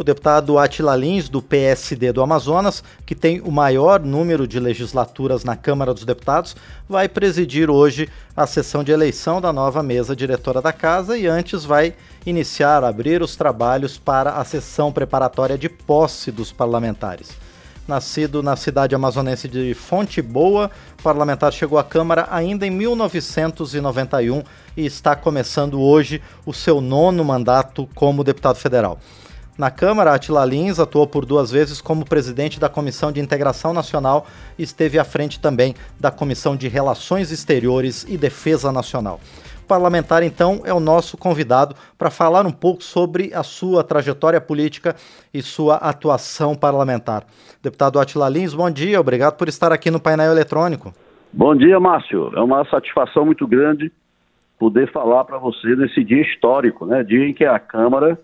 O deputado Atila Lins, do PSD do Amazonas, que tem o maior número de legislaturas na Câmara dos Deputados, vai presidir hoje a sessão de eleição da nova mesa diretora da casa e antes vai iniciar, abrir os trabalhos para a sessão preparatória de posse dos parlamentares. Nascido na cidade amazonense de Fonte Boa, o parlamentar chegou à Câmara ainda em 1991 e está começando hoje o seu nono mandato como deputado federal. Na Câmara, Atila Lins atuou por duas vezes como presidente da Comissão de Integração Nacional e esteve à frente também da Comissão de Relações Exteriores e Defesa Nacional parlamentar, então, é o nosso convidado para falar um pouco sobre a sua trajetória política e sua atuação parlamentar. Deputado Atila Lins, bom dia, obrigado por estar aqui no painel eletrônico. Bom dia, Márcio. É uma satisfação muito grande poder falar para você nesse dia histórico, né? Dia em que a Câmara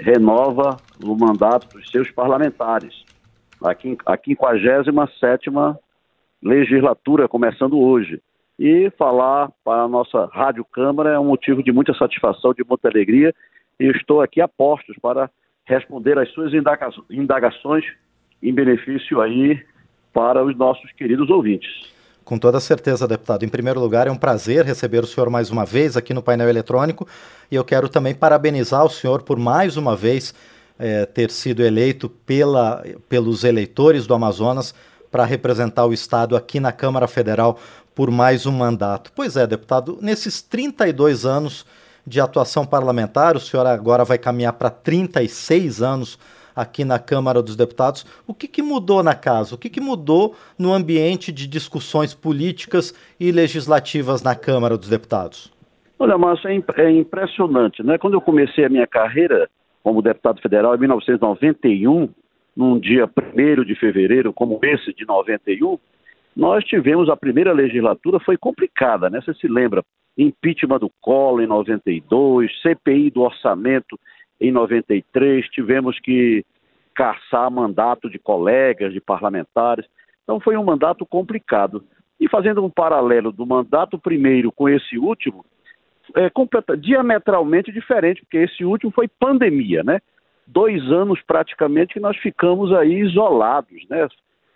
renova o mandato dos seus parlamentares. A 57 legislatura começando hoje. E falar para a nossa Rádio Câmara é um motivo de muita satisfação, de muita alegria. E estou aqui a postos para responder às suas indagações em benefício aí para os nossos queridos ouvintes. Com toda certeza, deputado. Em primeiro lugar, é um prazer receber o senhor mais uma vez aqui no painel eletrônico e eu quero também parabenizar o senhor por mais uma vez é, ter sido eleito pela, pelos eleitores do Amazonas para representar o Estado aqui na Câmara Federal por mais um mandato. Pois é, deputado, nesses 32 anos de atuação parlamentar, o senhor agora vai caminhar para 36 anos aqui na Câmara dos Deputados. O que, que mudou na casa? O que, que mudou no ambiente de discussões políticas e legislativas na Câmara dos Deputados? Olha, Márcio, é, é impressionante, né? Quando eu comecei a minha carreira como deputado federal em 1991, num dia 1 de fevereiro, como esse de 91, nós tivemos a primeira legislatura, foi complicada, né? Você se lembra? Impeachment do Collor em 92, CPI do orçamento em 93, tivemos que caçar mandato de colegas, de parlamentares. Então foi um mandato complicado. E fazendo um paralelo do mandato primeiro com esse último, é diametralmente diferente, porque esse último foi pandemia, né? Dois anos praticamente que nós ficamos aí isolados, né?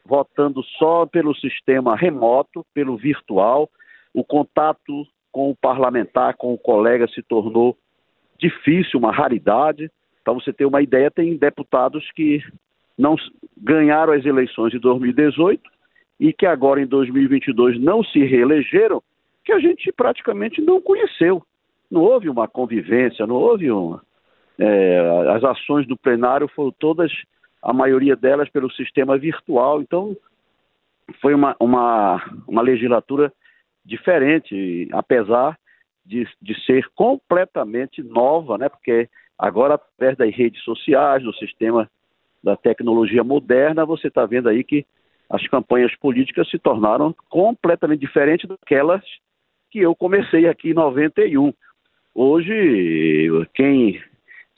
votando só pelo sistema remoto, pelo virtual. O contato com o parlamentar, com o colega, se tornou difícil, uma raridade. Para você ter uma ideia, tem deputados que não ganharam as eleições de 2018 e que agora em 2022 não se reelegeram, que a gente praticamente não conheceu. Não houve uma convivência, não houve uma. É, as ações do plenário foram todas a maioria delas pelo sistema virtual. Então, foi uma, uma, uma legislatura diferente, apesar de, de ser completamente nova, né? porque agora, através das redes sociais, do sistema da tecnologia moderna, você está vendo aí que as campanhas políticas se tornaram completamente diferentes daquelas que eu comecei aqui em 91. Hoje, quem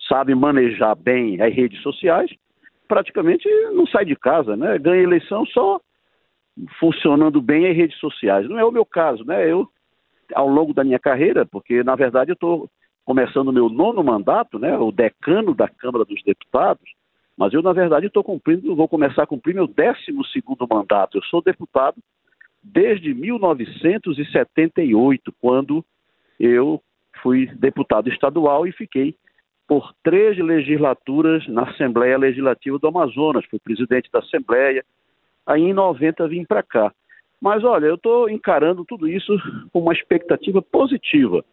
sabe manejar bem as redes sociais praticamente não sai de casa, né? Ganha eleição só funcionando bem em redes sociais. Não é o meu caso, né? Eu, ao longo da minha carreira, porque na verdade eu estou começando o meu nono mandato, né? O decano da Câmara dos Deputados, mas eu na verdade estou cumprindo, vou começar a cumprir meu décimo segundo mandato. Eu sou deputado desde 1978, quando eu fui deputado estadual e fiquei por três legislaturas na Assembleia Legislativa do Amazonas, fui presidente da Assembleia, aí em 90 vim para cá. Mas olha, eu estou encarando tudo isso com uma expectativa positiva.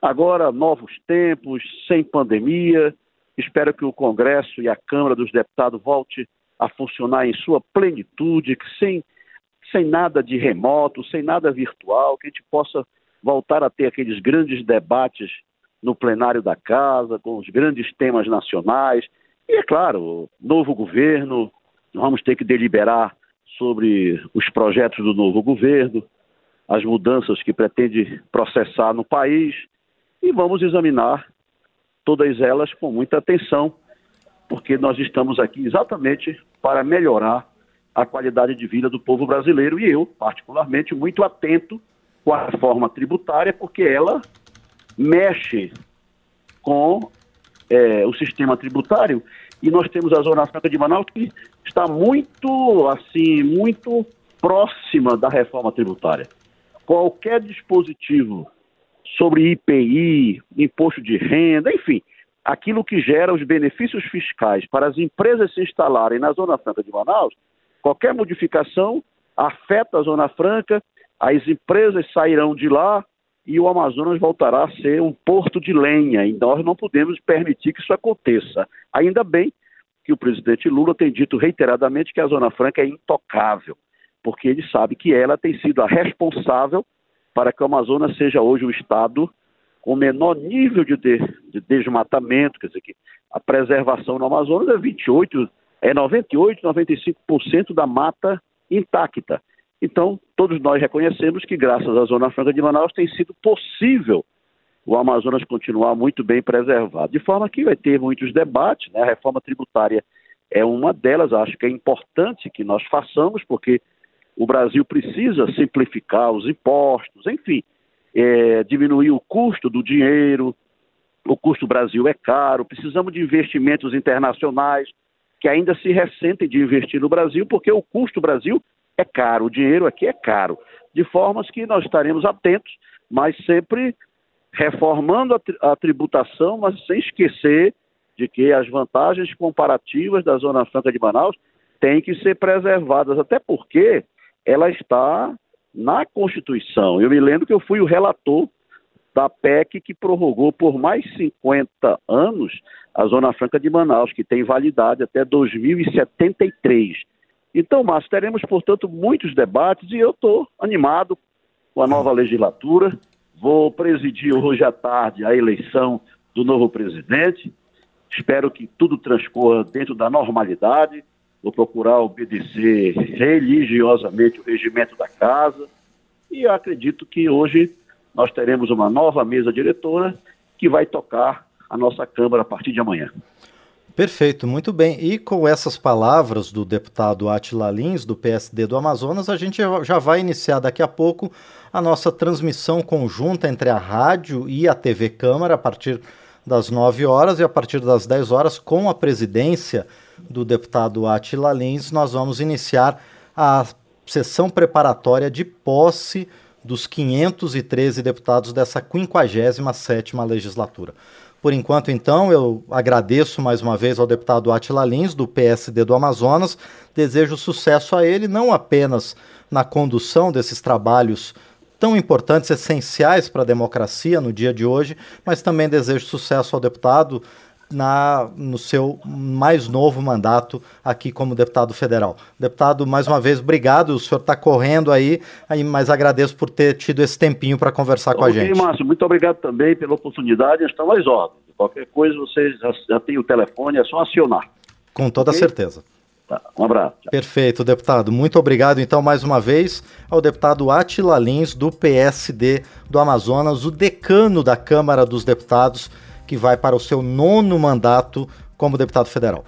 Agora, novos tempos, sem pandemia, espero que o Congresso e a Câmara dos Deputados volte a funcionar em sua plenitude, que sem, sem nada de remoto, sem nada virtual, que a gente possa voltar a ter aqueles grandes debates no plenário da casa, com os grandes temas nacionais. E, é claro, novo governo, vamos ter que deliberar sobre os projetos do novo governo, as mudanças que pretende processar no país e vamos examinar todas elas com muita atenção, porque nós estamos aqui exatamente para melhorar a qualidade de vida do povo brasileiro e eu, particularmente, muito atento com a reforma tributária, porque ela mexe com é, o sistema tributário. E nós temos a Zona Franca de Manaus que está muito, assim, muito próxima da reforma tributária. Qualquer dispositivo sobre IPI, imposto de renda, enfim, aquilo que gera os benefícios fiscais para as empresas se instalarem na Zona Franca de Manaus, qualquer modificação afeta a Zona Franca, as empresas sairão de lá e o Amazonas voltará a ser um porto de lenha. E nós não podemos permitir que isso aconteça. Ainda bem que o presidente Lula tem dito reiteradamente que a Zona Franca é intocável, porque ele sabe que ela tem sido a responsável para que o Amazonas seja hoje o estado com menor nível de, de, de desmatamento, quer dizer que a preservação no Amazonas é 28, é 98, 95% da mata intacta. Então, todos nós reconhecemos que, graças à Zona Franca de Manaus, tem sido possível o Amazonas continuar muito bem preservado. De forma que vai ter muitos debates, né? a reforma tributária é uma delas, acho que é importante que nós façamos, porque o Brasil precisa simplificar os impostos, enfim, é, diminuir o custo do dinheiro, o custo do Brasil é caro, precisamos de investimentos internacionais que ainda se ressentem de investir no Brasil, porque o custo do Brasil é caro, o dinheiro aqui é caro, de formas que nós estaremos atentos, mas sempre reformando a, a tributação, mas sem esquecer de que as vantagens comparativas da Zona Franca de Manaus têm que ser preservadas, até porque ela está na Constituição. Eu me lembro que eu fui o relator da PEC que prorrogou por mais 50 anos a Zona Franca de Manaus, que tem validade até 2073. Então, Márcio, teremos, portanto, muitos debates e eu estou animado com a nova legislatura. Vou presidir hoje à tarde a eleição do novo presidente. Espero que tudo transcorra dentro da normalidade. Vou procurar obedecer religiosamente o regimento da casa. E acredito que hoje nós teremos uma nova mesa diretora que vai tocar a nossa Câmara a partir de amanhã. Perfeito, muito bem. E com essas palavras do deputado Atila Lins, do PSD do Amazonas, a gente já vai iniciar daqui a pouco a nossa transmissão conjunta entre a rádio e a TV Câmara a partir das 9 horas e a partir das 10 horas, com a presidência do deputado Atila Lins, nós vamos iniciar a sessão preparatória de posse dos 513 deputados dessa 57ª legislatura. Por enquanto, então, eu agradeço mais uma vez ao deputado Atila Lins, do PSD do Amazonas. Desejo sucesso a ele, não apenas na condução desses trabalhos tão importantes, essenciais para a democracia no dia de hoje, mas também desejo sucesso ao deputado na, no seu mais novo mandato aqui como deputado federal. Deputado, mais uma vez, obrigado. O senhor está correndo aí, aí, mas agradeço por ter tido esse tempinho para conversar com a gente. Márcio, muito obrigado também pela oportunidade. Estão às ordens. Qualquer coisa, vocês já, já têm o telefone, é só acionar. Com toda okay? certeza. Tá, um abraço. Perfeito, deputado. Muito obrigado, então, mais uma vez, ao deputado Atila Lins, do PSD do Amazonas, o decano da Câmara dos Deputados que vai para o seu nono mandato como deputado federal.